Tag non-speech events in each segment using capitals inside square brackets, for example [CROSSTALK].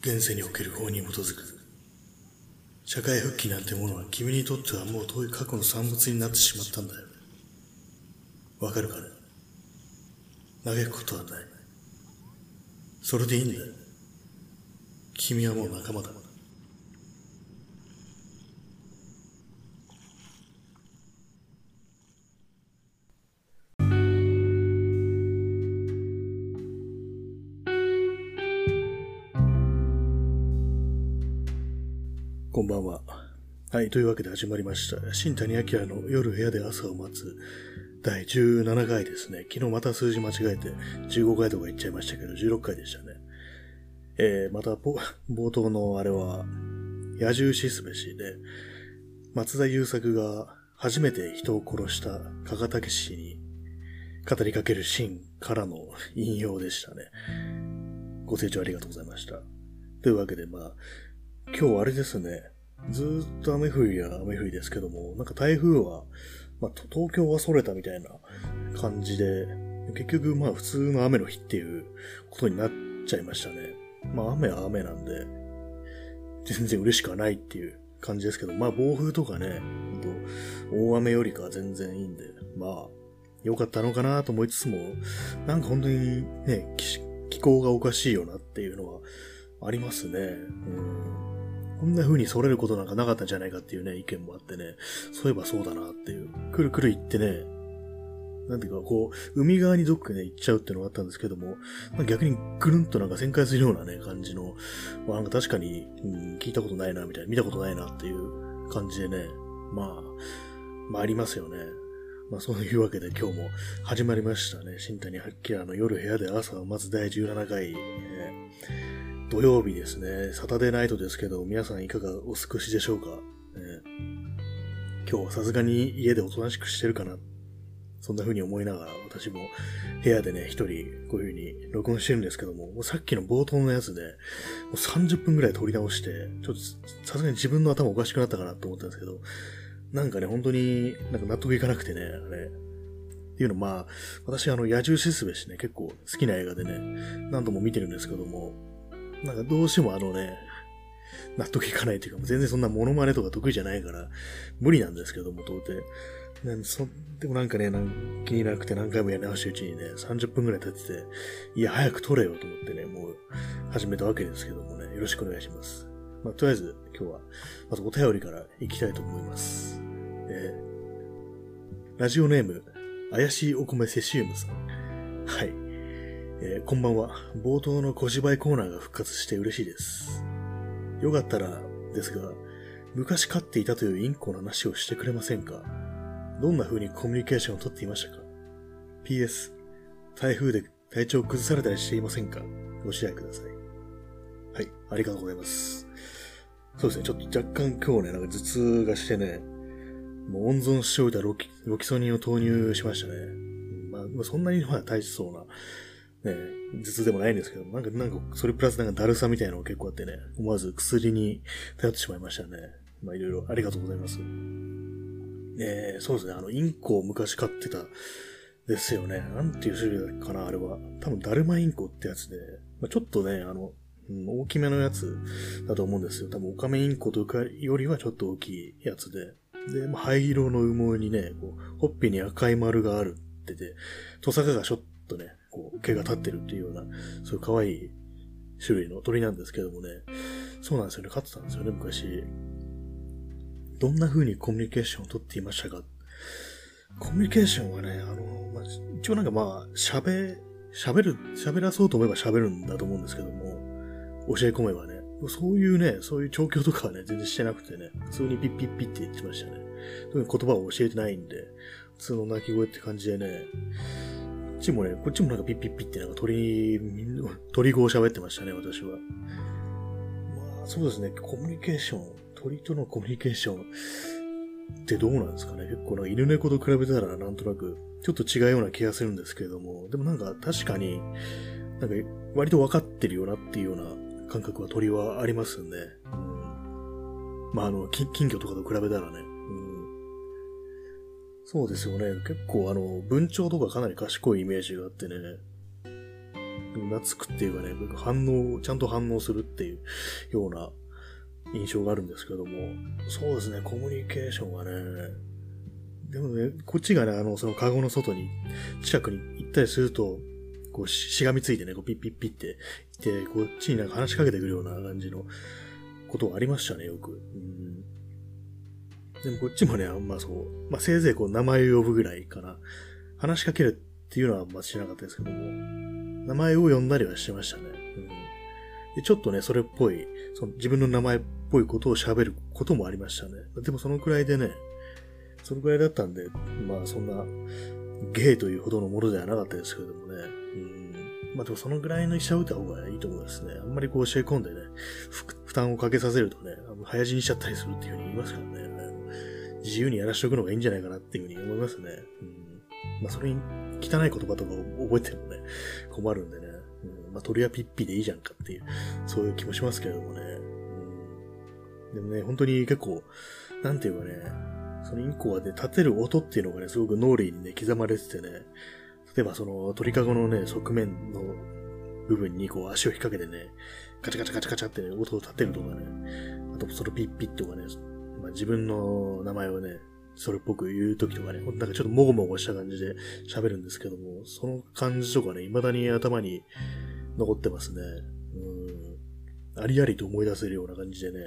現世における法に基づく。社会復帰なんてものは君にとってはもう遠い過去の産物になってしまったんだよ。わかるかね？嘆くことはない。それでいいんだよ。君はもう仲間だ。はい、というわけで始まりました。新谷明の夜部屋で朝を待つ第17回ですね。昨日また数字間違えて15回とか言っちゃいましたけど、16回でしたね。えー、また [LAUGHS] 冒頭のあれは、野獣しすべしで、松田優作が初めて人を殺した加賀武氏に語りかけるシーンからの引用でしたね。ご清聴ありがとうございました。というわけで、まあ、今日あれですね。ずっと雨降りや雨降りですけども、なんか台風は、まあ、東京はそれたみたいな感じで、結局まあ普通の雨の日っていうことになっちゃいましたね。まあ雨は雨なんで、全然嬉しくはないっていう感じですけど、まあ暴風とかね、ほんと大雨よりかは全然いいんで、まあ良かったのかなと思いつつも、なんか本当にね、気候がおかしいよなっていうのはありますね。うんこんな風にそれることなんかなかったんじゃないかっていうね、意見もあってね、そういえばそうだなっていう。くるくる行ってね、なんていうか、こう、海側にどっかね、行っちゃうっていうのがあったんですけども、まあ、逆にぐるんとなんか旋回するようなね、感じの、まあ、なんか確かに、うん、聞いたことないな、みたいな、見たことないなっていう感じでね、まあ、まあありますよね。まあそういうわけで今日も始まりましたね。新谷明の夜部屋で朝を待つ第17回、えー土曜日ですね。サタデーナイトですけど、皆さんいかがお過ごしでしょうか、えー今日はさすがに家でおとなしくしてるかな。そんな風に思いながら私も部屋でね、一人こういう風に録音してるんですけども、もさっきの冒頭のやつで、もう30分くらい撮り直して、ちょっとさすがに自分の頭おかしくなったかなと思ったんですけど、なんかね、本当になんか納得いかなくてね、あれ。っていうのまあ、私あの、野獣しすべしね、結構好きな映画でね、何度も見てるんですけども、なんかどうしてもあのね、納得いかないというか、全然そんなモノマネとか得意じゃないから、無理なんですけども、到底。なんそでもなんかね、なん気になくて何回もやり直してうちにね、30分くらい経ってて、いや、早く撮れよと思ってね、もう始めたわけですけどもね、よろしくお願いします。まあ、とりあえず今日は、まずお便りから行きたいと思います。えーラジオネーム、怪しいお米セシウムさん。はい。えーこんばんは。冒頭の小芝居コーナーが復活して嬉しいです。よかったら、ですが、昔飼っていたというインコの話をしてくれませんか？どんな風にコミュニケーションをとっていましたか ?PS、台風で体調を崩されたりしていませんか？ご自愛ください。はい、ありがとうございます。そうですね、ちょっと若干今日ね、なんか頭痛がしてね、もう温存しておいたロキロキソニンを投入しましたね。まあ、そんなにまあ大しそうな、ね、頭痛でもないんですけど、なんか、なんか、それプラスなんかだるさみたいなのが結構あってね、思わず薬に頼ってしまいましたね。まあ、いろいろありがとうございます。えー、そうですね、あの、インコを昔飼ってた、ですよね。なんていう種類かな、あれは。多分、ダルマインコってやつで、まあ、ちょっとね、あの、うん大きめのやつだと思うんですよ。多分、オカメインコとかよりはちょっと大きいやつで。で、まあ、灰色の羽毛にね、こう、ほっぺに赤い丸があるってて、トサカがちょっとね、こう、毛が立ってるっていうような、そういう可愛い種類の鳥なんですけどもね、そうなんですよね、飼ってたんですよね、昔。どんな風にコミュニケーションをとっていましたか？コミュニケーションはね、あの、まあ、一応なんかまあ、喋、喋る、喋らそうと思えば喋るんだと思うんですけども、教え込めばね、そういうね、そういう調教とかはね、全然してなくてね、普通にピッピッピッって言ってましたね。特に言葉を教えてないんで、普通の鳴き声って感じでね、っちもね、こっちもなんかピッピッピってなんか鳥、鳥語を喋ってましたね、私は。まあ、そうですね、コミュニケーション、鳥とのコミュニケーションってどうなんですかね。結構なんか犬猫と比べたらなんとなくちょっと違うような気がするんですけれども、でもなんか確かに、なんか割と分かってるよなっていうような感覚は鳥はありますんで、うん、まああの、金魚とかと比べたらね、そうですよね。結構あの、文鳥とかかなり賢いイメージがあってね、懐くっていうかね、反応、ちゃんと反応するっていうような印象があるんですけども、そうですね、コミュニケーションはね、でもね、こっちがね、あの、そのカゴの外に、近くに行ったりすると、こうし、しがみついてね、こうピッピッピッって言って、こっちになんか話しかけてくるような感じのことがありましたね、よく。うんでもこっちもね、あんまそう、まあせいぜいこう名前を呼ぶぐらいかな。話しかけるっていうのはあんまあしなかったですけども、名前を呼んだりはしてましたね。うん、でちょっとね、それっぽい、その自分の名前っぽいことを喋ることもありましたね。でもそのくらいでね、そのくらいだったんで、まあそんな、ゲイというほどのものではなかったですけどもね。うん、まあでもそのぐらいの医者を打った方がいいと思いますね。あんまりこう教え込んでね、負担をかけさせるとね、早死にしちゃったりするっていうふうに言いますからね。自由にやらしておくのがいいんじゃないかなっていうふうに思いますね。うん、まあそれに汚い言葉とかを覚えてもね、困るんでね。うん、まあ鳥はピッピでいいじゃんかっていう、そういう気もしますけれどもね。うん、でもね、本当に結構、なんていうかね、そのインコはね、立てる音っていうのがね、すごく脳裏にね、刻まれててね、例えばその鳥かごのね、側面の部分にこう足を引っ掛けてね、カチャカチャカチャカチャってね、音を立てるとかね、あとそのピッピッとかね、か、自分の名前をね、それっぽく言う時とかね、なんかちょっともごもごした感じで喋るんですけども、その感じとかね、未だに頭に残ってますね。うん。ありありと思い出せるような感じでね、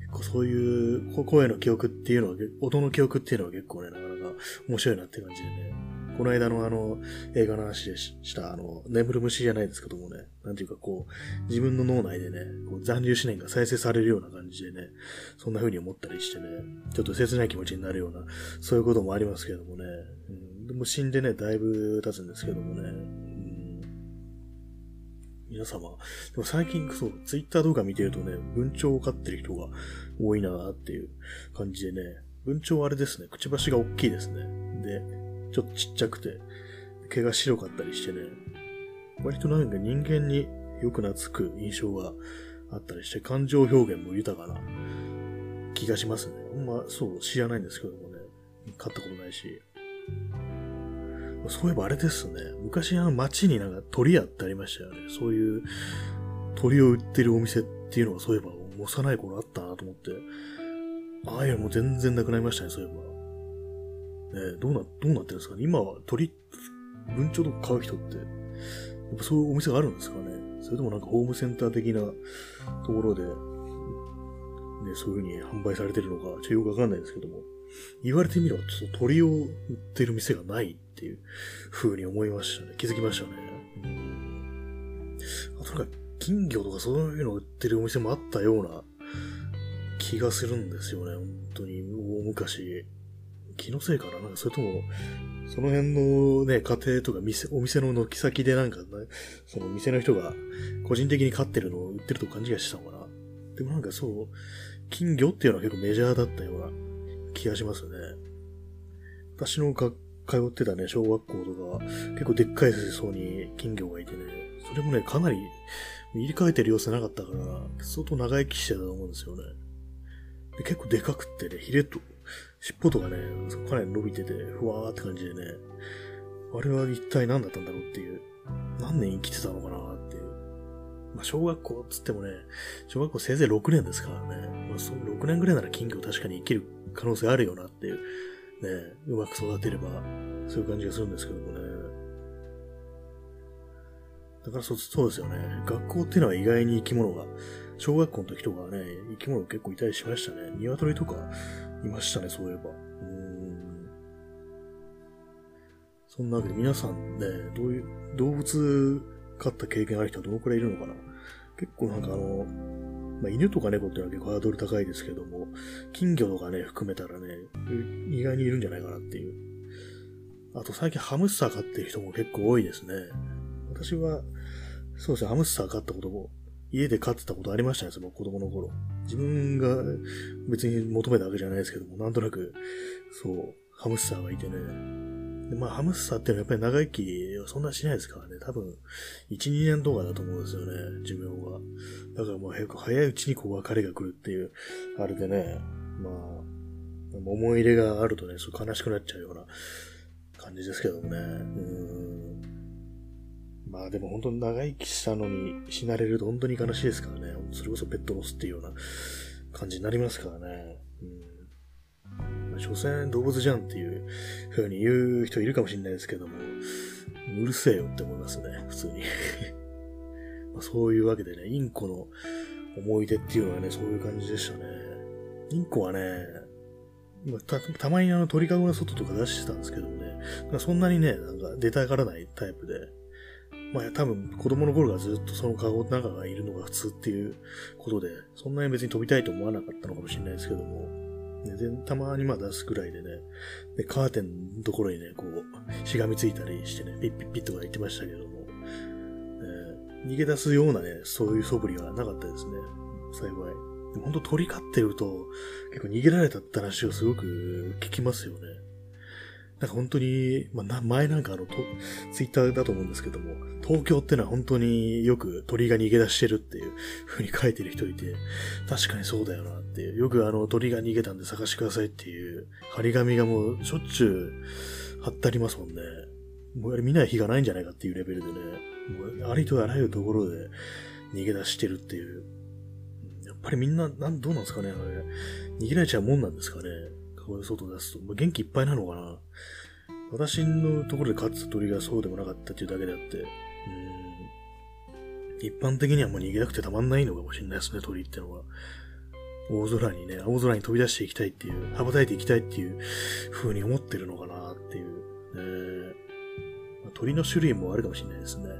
結構そういう声の記憶っていうのは、音の記憶っていうのは結構ね、なかなか面白いなって感じでね、この間のあの、映画の話でしたあの、眠る虫じゃないですけどもね、なんていうかこう、自分の脳内でね、こう残留思念が再生されるような感じでね、そんな風に思ったりしてね、ちょっと切ない気持ちになるような、そういうこともありますけどもね、うん、でも死んでね、だいぶ経つんですけどもね、うん、皆様、でも最近そう、ツイッター動画見てるとね、文鳥を飼ってる人が多いなっていう感じでね、文鳥あれですね、くちばしが大きいですね。で、ちょっとちっちゃくて、毛が白かったりしてね、割となんか人間によく懐く印象があったりして、感情表現も豊かな気がしますね。あんまそう知らないんですけどもね、飼ったことないし。そういえばあれですね。昔あの街になんか鳥屋ってありましたよね。そういう鳥を売ってるお店っていうのがそういえば幼い頃あったなと思って。ああいうのも全然なくなりましたね、そういえば。ね、どうな、どうなってるんですかね？今は鳥、文鳥とか買う人って、やっぱそういうお店があるんですかね？それともなんかホームセンター的なところで、ね、そういう風に販売されてるのか、ちょっとよくわかんないですけども、言われてみれば、ちょっと鳥を売ってる店がないっていう風に思いましたね。気づきましたね。うん。あとなんか、金魚とかそういうの売ってるお店もあったような気がするんですよね。本当に、大昔。気のせいかな？なんかそれとも、その辺のね、家庭とか店、お店の軒先でなんか、ね、その店の人が個人的に飼ってるのを売ってると勘違いしてたのかなでもなんかそう、金魚っていうのは結構メジャーだったような気がしますね。私のが通ってたね、小学校とか、結構でっかい水槽に金魚がいてね、それもね、かなり入り替えてる様子なかったから、相当長生きしてたと思うんですよね。で結構でかくってね、ヒレと、尻尾とかね、かなり伸びてて、ふわーって感じでね、あれは一体何だったんだろうっていう、何年生きてたのかなっていう。まあ、小学校つってもね、小学校せいぜい6年ですからね、まあ、その6年ぐらいなら金魚確かに生きる可能性あるよなっていう、ね、うまく育てれば、そういう感じがするんですけどもね。だからそそうですよね。学校っていうのは意外に生き物が、小学校の時とかはね、生き物結構いたりしましたね。鶏とかいましたね、そういえば。うん。そんなわけで皆さんね、どういう、動物飼った経験ある人はどのくらいいるのかな結構なんかあの、まあ、犬とか猫ってのは結構ハードル高いですけども、金魚とかね、含めたらね、意外にいるんじゃないかなっていう。あと最近ハムスター飼ってる人も結構多いですね。私は、そうですね、ハムスター飼ったことも家で飼ってたことありましたね、その子供の頃。自分が別に求めたわけじゃないですけども、なんとなく、そう、ハムスターがいてね。でまあ、ハムスターってのはやっぱり長生きはそんなしないですからね。多分、1、2年とかだと思うんですよね、寿命は。だからもう早く、早いうちにこう別れが来るっていう、あれでね、まあ、思い入れがあるとね、そう悲しくなっちゃうような感じですけどもね。うんまあでも本当に長生きしたのに死なれると本当に悲しいですからね。それこそペットロスっていうような感じになりますからね。うん。所詮動物じゃんっていう風に言う人いるかもしれないですけども、うるせえよって思いますね、普通に [LAUGHS] まあそういうわけでね、インコの思い出っていうのはね、そういう感じでしたね。インコはね、たたまにあの鳥かごの外とか出してたんですけどね、そんなにね、なんか出たがらないタイプで、まあ多分子供の頃からずっとそのカゴの中がいるのが普通っていうことで、そんなに別に飛びたいと思わなかったのかもしれないですけども、ね、でたまにまあ出すくらいでね、で、カーテンのところにね、こう、しがみついたりしてね、ピッピッピッとか言ってましたけども、え逃げ出すようなね、そういう素振りはなかったですね。幸い。本当鳥飼ってると、結構逃げられたって話をすごく聞きますよね。なんか本当に、まあ、前なんかあの、ツイッターだと思うんですけども、東京ってのは本当によく鳥が逃げ出してるっていう風に書いてる人いて、確かにそうだよなっていう、よくあの鳥が逃げたんで探してくださいっていう張り紙がもうしょっちゅう貼ってありますもんね。もうあれ見ない日がないんじゃないかっていうレベルでね、もうありとあらゆるところで逃げ出してるっていう。やっぱりみんな、なん、どうなんですかねあれ。逃げられちゃうもんなんですかねこう外出すと。まあ、元気いっぱいなのかな私のところで飼ってた鳥がそうでもなかったっていうだけであって、一般的にはもう逃げなくてたまんないのかもしれないですね、鳥ってのは。大空にね、青空に飛び出していきたいっていう、羽ばたいていきたいっていう風に思ってるのかなっていう、ねまあ、鳥の種類もあるかもしれないですね。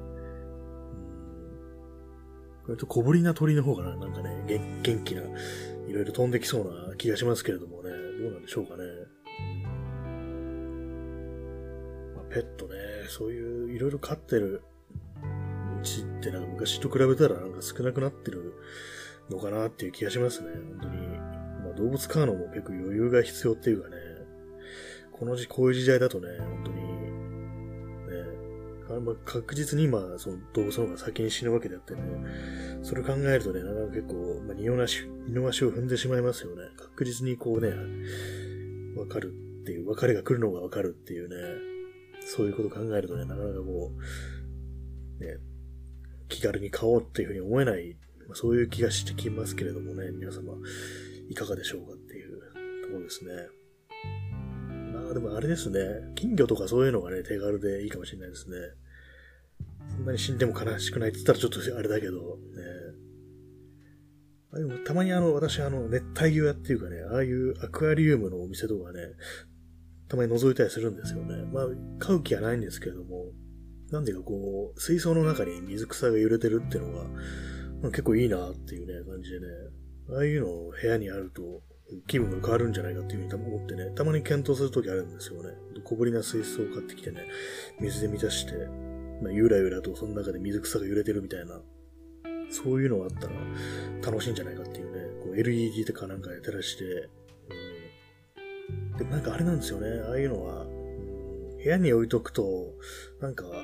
割と小ぶりな鳥の方がなんかね、元気な、いろいろ飛んできそうな気がしますけれども、どうなんでしょうかね。まあ、ペットね、そういういろいろ飼ってるうちってなんか昔と比べたらなんか少なくなってるのかなっていう気がしますね、本当に。まあ、動物飼うのも結構余裕が必要っていうかね、この時、こういう時代だとね、本当に、あまあ、確実に今、その動物の方が先に死ぬわけであってね、それ考えるとね、なかなか結構、まあ、二の足、二の足を踏んでしまいますよね。確実にこうね、わかるっていう、別れが来るのがわかるっていうね、そういうこと考えるとね、なかなかこう、ね、気軽に買おうっていうふうに思えない、まあ、そういう気がしてきますけれどもね、皆様、いかがでしょうかっていうところですね。まあでもあれですね、金魚とかそういうのがね、手軽でいいかもしれないですね。そんなに死んでも悲しくないって言ったらちょっとあれだけど、ね。あでもたまにあの、私あの、熱帯魚屋っていうかね、ああいうアクアリウムのお店とかね、たまに覗いたりするんですよね。まあ、買う気はないんですけれども、なんでかこう、水槽の中に水草が揺れてるっていうのが、まあ、結構いいなっていうね、感じでね、ああいうのを部屋にあると、気分が変わるんじゃないかっていうふうに思ってね、たまに検討するときあるんですよね。小ぶりな水槽を買ってきてね、水で満たして、まあ、ゆらゆらとその中で水草が揺れてるみたいな、そういうのがあったら楽しいんじゃないかっていうね、こう LED とかなんかで照らして、うん、でもなんかあれなんですよね、ああいうのは、うん、部屋に置いとくと、なんか、こう、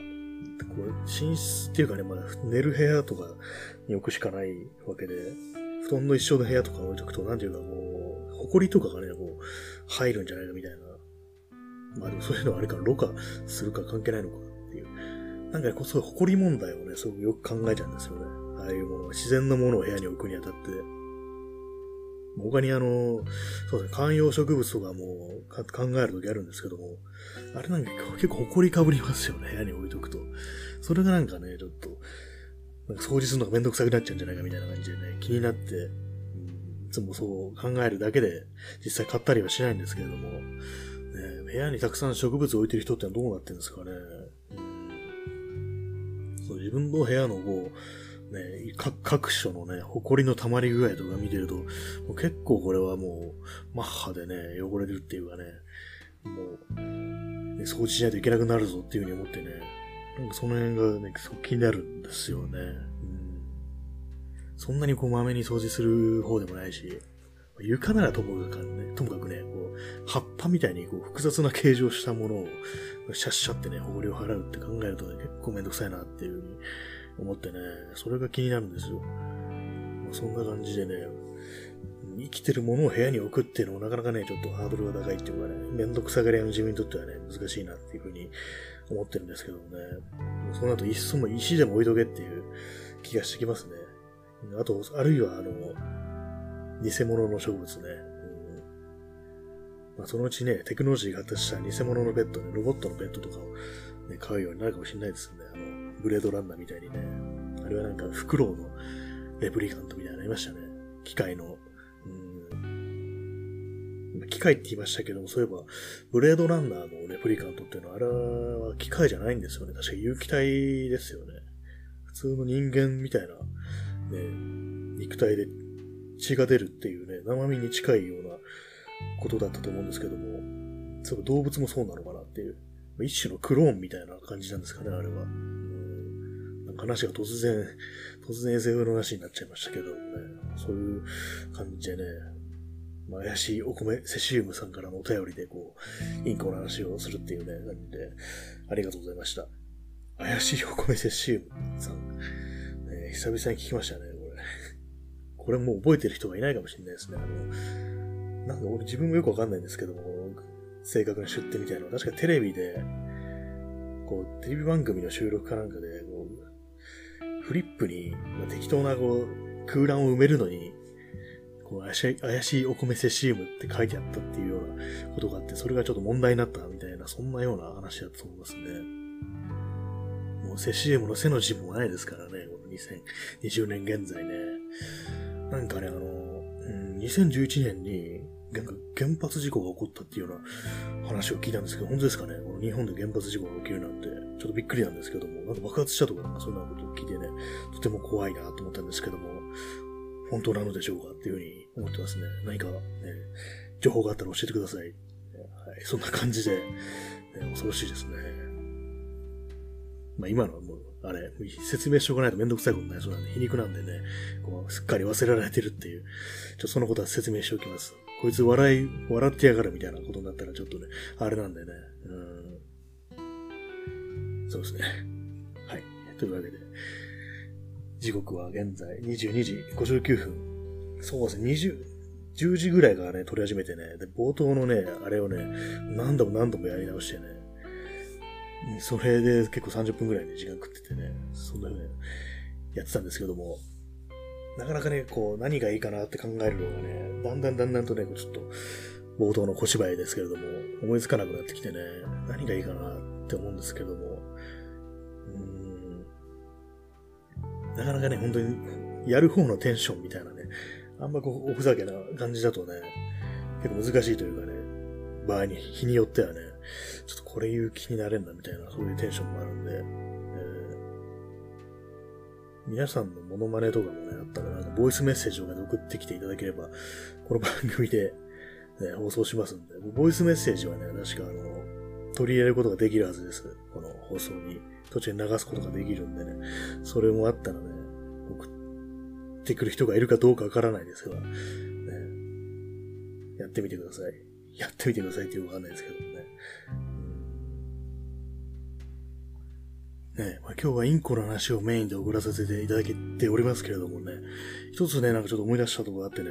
寝室っていうかね、まあ、寝る部屋とかに置くしかないわけで、布団の一緒の部屋とか置いとくと、なんていうかこう、埃とかがね、こう、入るんじゃないかみたいな。まあでもそういうのはあれか、ろ過するか関係ないのか。なんか、ね、そういう埃問題をね、すごくよく考えちゃうんですよね。ああいうもの、自然のものを部屋に置くにあたって。他にあの、そうですね、観葉植物とかも考えるときあるんですけども、あれなんか結構埃かぶりますよね、部屋に置いとくと。それがなんかね、ちょっと、なんか掃除するのがめんどくさくなっちゃうんじゃないかみたいな感じでね、気になって、いつもそう考えるだけで、実際買ったりはしないんですけれども、ね、部屋にたくさん植物を置いてる人ってのはどうなってるんですかね。自分の部屋のこう、ね、各所のね、埃の溜まり具合とか見てると、もう結構これはもう、マッハでね、汚れるっていうかね、もう、ね、掃除しないといけなくなるぞっていうふうに思ってね、なんかその辺がね、すごく気になるんですよね。うん、そんなにこう、まめに掃除する方でもないし、床ならともかくね、ともかくね、こ、葉っぱみたいにこう複雑な形状したものを、シャッシャってね、ほこりを払うって考えるとね、結構めんどくさいなっていうふうに思ってね、それが気になるんですよ。まあ、そんな感じでね、生きてるものを部屋に置くっていうのもなかなかね、ちょっとハードルが高いっていうかね、めんどくさがり屋の自分にとってはね、難しいなっていうふうに思ってるんですけどもね。その後、いっそも石でも置いとけっていう気がしてきますね。あと、あるいは、あの、偽物の植物ね。まあ、そのうちね、テクノロジーが発達した偽物のベッドね、ロボットのベッドとかを、ね、買うようになるかもしれないですよね。あの、ブレードランナーみたいにね。あれはなんか、フクロウのレプリカントみたいになりましたね。機械の。うん機械って言いましたけども、そういえば、ブレードランナーのレプリカントっていうのは、あれは機械じゃないんですよね。確か有機体ですよね。普通の人間みたいな、ね、肉体で血が出るっていうね、生身に近いようなことだったと思うんですけども、そう動物もそうなのかなっていう、一種のクローンみたいな感じなんですかね、あれは。うんなんか話が突然、突然 SF の話になっちゃいましたけどね、そういう感じでね、まあ、怪しいお米、セシウムさんからのお便りで、こう、インコの話をするっていうね、感じで、ありがとうございました。怪しいお米セシウムさん。ね、久々に聞きましたね、これ。これもう覚えてる人がいないかもしれないですね。あの、なんか俺自分もよくわかんないんですけども、正確な出典みたいなの。確かテレビで、こう、テレビ番組の収録かなんかで、こう、フリップに、まあ、適当なこう、空欄を埋めるのに、こう怪しい、怪しいお米セシウムって書いてあったっていうようなことがあって、それがちょっと問題になったみたいな、そんなような話だと思いますね。もうセシウムの背の字もないですからね、この2020年現在ね。なんかね、あの、うん、2011年に、原発事故が起こったっていうような話を聞いたんですけど、本当ですかね？この日本で原発事故が起きるなんて、ちょっとびっくりなんですけども、なんか爆発したとか、そんなことを聞いてね、とても怖いなと思ったんですけども、本当なのでしょうかっていうふうに思ってますね。何か、ね、情報があったら教えてください。はい、そんな感じで、ね、恐ろしいですね。まあ今のはもう、あれ、説明しておかないとめんどくさいことになりそうなんで、皮肉なんでね、こう、すっかり忘れられてるっていう、ちょっとそのことは説明しておきます。こいつ笑い、笑ってやがるみたいなことになったらちょっとね、あれなんでね、うん。そうですね。はい。というわけで、時刻は現在22時59分。そうですね、20、10時ぐらいからね、撮り始めてね、で、冒頭のね、あれをね、何度も何度もやり直してね、それで結構30分ぐらいで時間食っててね、そんな風にやってたんですけども、なかなかね、こう、何がいいかなって考えるのがね、だんだんだんだんとね、ちょっと、冒頭の小芝居ですけれども、思いつかなくなってきてね、何がいいかなって思うんですけども、なかなかね、本当に、やる方のテンションみたいなね、あんまこう、おふざけな感じだとね、結構難しいというかね、場合に、日によってはね、ちょっとこれ言う気になれんなみたいな、そういうテンションもあるんで、皆さんのモノマネとかもね、あったら、なんか、ボイスメッセージとかで送ってきていただければ、この番組で、ね、放送しますんで、ボイスメッセージはね、確かあの、取り入れることができるはずです。この放送に。途中に流すことができるんでね、それもあったらね、送ってくる人がいるかどうかわからないですが、ね、やってみてください。やってみてくださいっていうわかんないですけどね。ねまあ、今日はインコの話をメインで送らさせていただいておりますけれどもね、一つね、なんかちょっと思い出したところがあってね、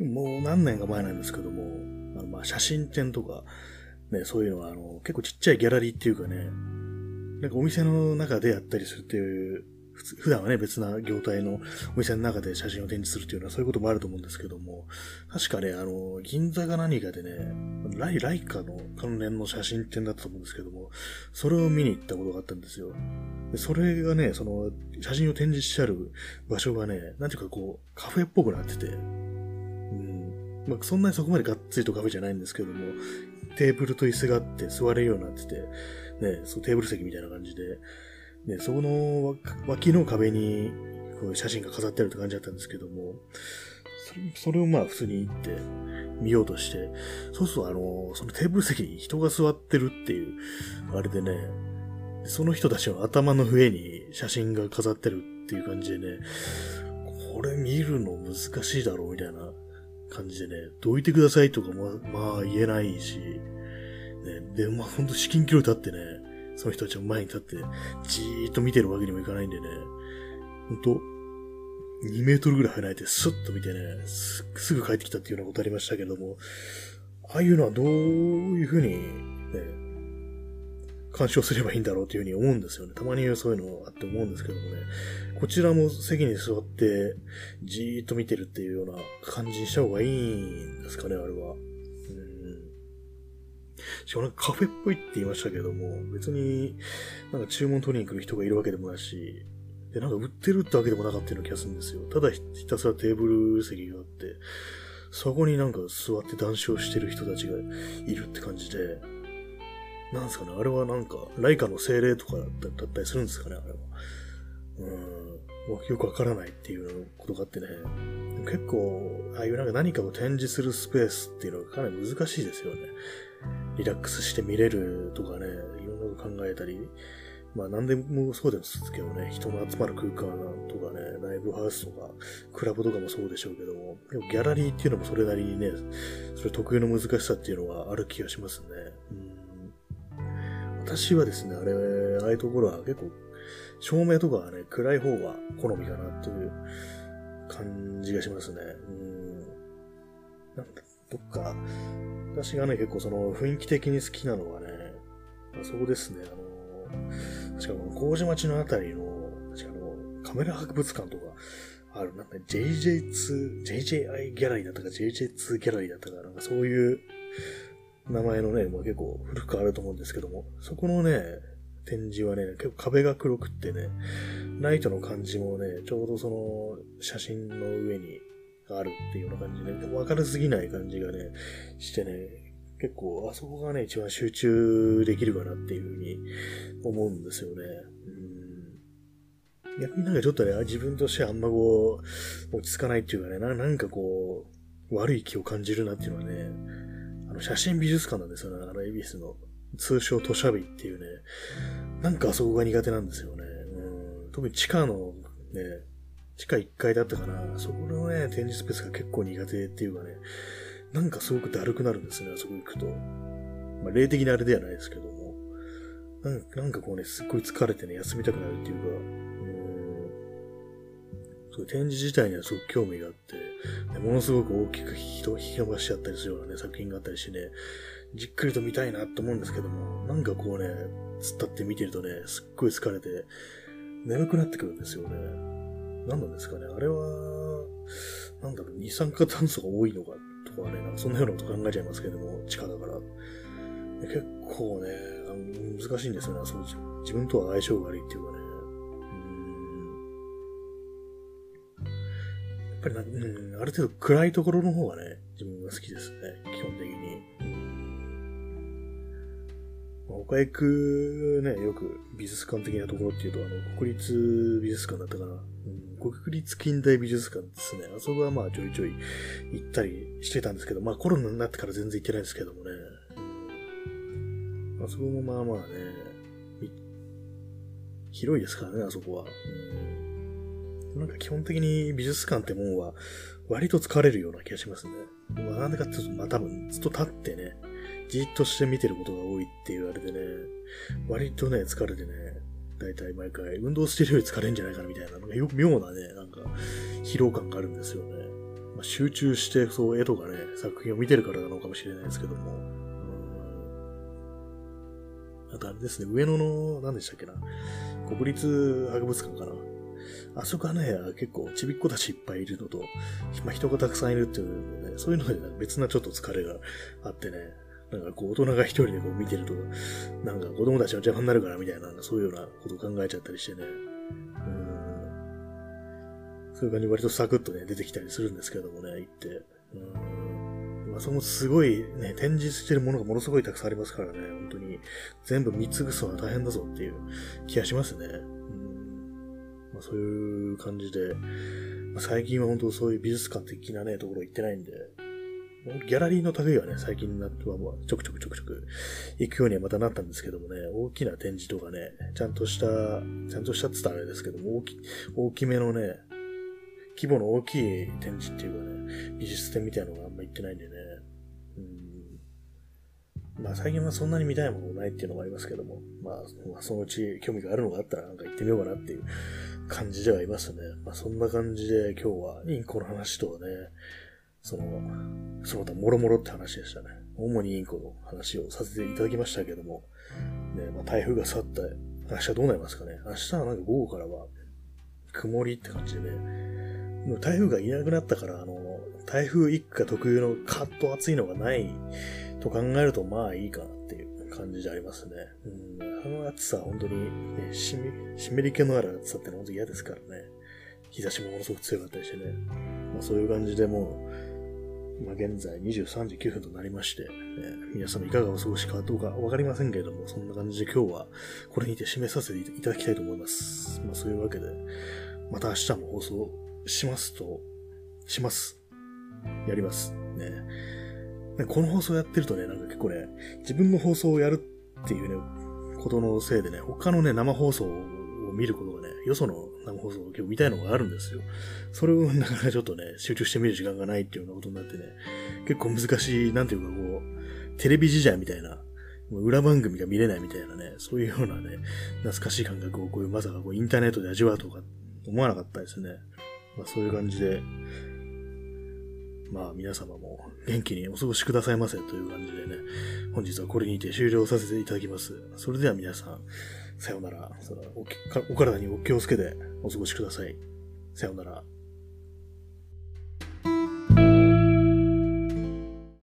もう何年か前なんですけども、あのまあ写真展とか、ね、そういうのはあの結構ちっちゃいギャラリーっていうかね、なんかお店の中でやったりするっていう、普段はね、別な業態のお店の中で写真を展示するっていうのはそういうこともあると思うんですけども、確かね、あの、銀座が何かでね、ライ、ライカの関連の写真展だったと思うんですけども、それを見に行ったことがあったんですよ。でそれがね、その、写真を展示してある場所がね、なんていうかこう、カフェっぽくなってて、うん、まあ、そんなにそこまでがっつりとカフェじゃないんですけども、テーブルと椅子があって座れるようになってて、ね、そうテーブル席みたいな感じで、ね、そこの脇の壁にこう写真が飾ってあるって感じだったんですけども、それをまあ普通に行って見ようとして、そうするとあの、そのテーブル席に人が座ってるっていう、あれでね、その人たちの頭の上に写真が飾ってるっていう感じでね、これ見るの難しいだろうみたいな感じでね、どいてくださいとかもまあ言えないし、ね、で、まあほんと至近距離立ってね、その人たちの前に立って、じーっと見てるわけにもいかないんでね、ほんと、2メートルぐらい離れてスッと見てね、すぐ帰ってきたっていうようなことありましたけれども、ああいうのはどういうふうに、ね、鑑賞すればいいんだろうというふうに思うんですよね。たまにそういうのあって思うんですけどもね。こちらも席に座って、じーっと見てるっていうような感じにした方がいいんですかね、あれは。しかもなんかカフェっぽいって言いましたけども、別になんか注文取りに来る人がいるわけでもないし、で、なんか売ってるってわけでもなかったような気がするんですよ。ただひたすらテーブル席があって、そこになんか座って談笑してる人たちがいるって感じで、なんですかね、あれはなんか、ライカの精霊とかだったりするんですかね、あれは。うん、よくわからないっていうことがあってね、結構、ああいうなんか何かを展示するスペースっていうのがかなり難しいですよね。リラックスして見れるとかね、いろんなこと考えたり、まあ何でもそうですけどね、人の集まる空間とかね、ライブハウスとか、クラブとかもそうでしょうけども、でもギャラリーっていうのもそれなりにね、それ特有の難しさっていうのはある気がしますね。うん。私はですね、あれ、ああいうところは結構、照明とかはね、暗い方が好みかなっていう感じがしますね。うん。なんだ、どっか、私がね、結構その雰囲気的に好きなのはね、あそうですね、あの、確かこの麹町のあたりの、確かあの、カメラ博物館とか、ある、なんか JJ2、JJI ギャラリーだったか JJ2 ギャラリーだったか、なんかそういう、名前のね、もう結構古くあると思うんですけども、そこのね、展示はね、結構壁が黒くってね、ライトの感じもね、ちょうどその写真の上にあるっていうような感じで、ね、明るすぎない感じがね、してね、結構あそこがね、一番集中できるかなっていうふうに思うんですよね。うん逆になんかちょっとね、自分としてはあんまこう、落ち着かないっていうかね、なんかこう、悪い気を感じるなっていうのはね、あの、写真美術館なんですよね。あの、恵比寿の。通称、都社美っていうね。なんかあそこが苦手なんですよね。うん。特に地下のね、地下1階だったかな。そこのね、展示スペースが結構苦手っていうかね、なんかすごくだるくなるんですね、あそこ行くと。まあ、霊的なあれではないですけども。なんかなんかこうね、すっごい疲れてね、休みたくなるっていうか、そう展示自体にはすごく興味があって、ものすごく大きく人を引き伸ばしちゃったりするようなね、作品があったりしてね、じっくりと見たいなと思うんですけども、なんかこうね、突っ立って見てるとね、すっごい疲れて、眠くなってくるんですよね。何なんですかね、あれは、なんだろう、二酸化炭素が多いのかとかね、なんかそんなようなこと考えちゃいますけども、地下だから。結構ね、難しいんですよね、そう自分とは相性が悪いっていうかね。やっぱりな、うん、ある程度暗いところの方がね、自分が好きですね、基本的に。他行くね、よく美術館的なところっていうと、あの、国立美術館だったかな。うん、国立近代美術館ですね。あそこはまあちょいちょい行ったりしてたんですけど、まあコロナになってから全然行ってないですけどもね。あそこもまあまあね、広いですからね、あそこは。うんなんか基本的に美術館ってもんは割と疲れるような気がしますね。まあ、なんでかっていうと、まあ多分ずっと立ってね、じっとして見てることが多いって言われてね、割とね、疲れてね、だいたい毎回運動してるより疲れんじゃないかなみたいな、なんかよ妙なね、なんか疲労感があるんですよね。まあ、集中して、そう、絵とかね、作品を見てるからなのかもしれないですけども。あとあれですね、上野の、何でしたっけな、国立博物館かな。あそこはね、結構ちびっ子たちいっぱいいるのと、まあ、人がたくさんいるっていうのね、そういうので、ね、別なちょっと疲れがあってね、なんかこう大人が一人でこう見てると、なんか子供たちの邪魔になるからみたいな、そういうようなことを考えちゃったりしてね、うん。そういう感じ割とサクッとね、出てきたりするんですけどもね、行って。うん。まあ、そのすごいね、展示してるものがものすごいたくさんありますからね、本当に全部見尽くすのは大変だぞっていう気がしますね。うんまあ、そういう感じで、まあ、最近は本当そういう美術館的なね、ところ行ってないんで、ギャラリーの類はね、最近になっては、まあ、ちょくちょくちょくちょく行くようにはまたなったんですけどもね、大きな展示とかね、ちゃんとした、ちゃんとしたって言ったらあれですけども、大き、大きめのね、規模の大きい展示っていうかね、美術展みたいなのがあんま行ってないんでね、うんまあ最近はそんなに見たいものもないっていうのもありますけども、まあ、そのうち興味があるのがあったらなんか行ってみようかなっていう感じではいますね。まあそんな感じで今日はインコの話とはね、その、その他もろもろって話でしたね。主にインコの話をさせていただきましたけども、ね、まあ、台風が去った、明日どうなりますかね。明日はなんか午後からは、曇りって感じでね、もう台風がいなくなったから、あの、台風一過特有のカッと暑いのがないと考えると、まあいいかなっていう感じじゃありますね。うん、あの暑さは本当に、ね、湿り気のある暑さってのは本当嫌ですからね。日差しもものすごく強かったりしてね。まあそういう感じでもう、まあ現在23時9分となりまして、ね、皆様いかがお過ごしかどうかわかりませんけれども、そんな感じで今日はこれにて締めさせていただきたいと思います。まあそういうわけで、また明日も放送しますと、します。やります。ね。この放送やってるとね、なんか結構ね、自分の放送をやるっていうね、ことのせいでね、他のね、生放送を見ることがね、よその生放送を今日見たいのがあるんですよ。それをなかなかちょっとね、集中して見る時間がないっていうようなことになってね、結構難しい、なんていうかこう、テレビ時代みたいな、裏番組が見れないみたいなね、そういうようなね、懐かしい感覚をこういうまさかこうインターネットで味わうとか思わなかったですね。まあそういう感じで、まあ皆様も元気にお過ごしくださいませという感じでね、本日はこれにて終了させていただきます。それでは皆さん、さよなら。お体にお気をつけてお過ごしください。さよなら。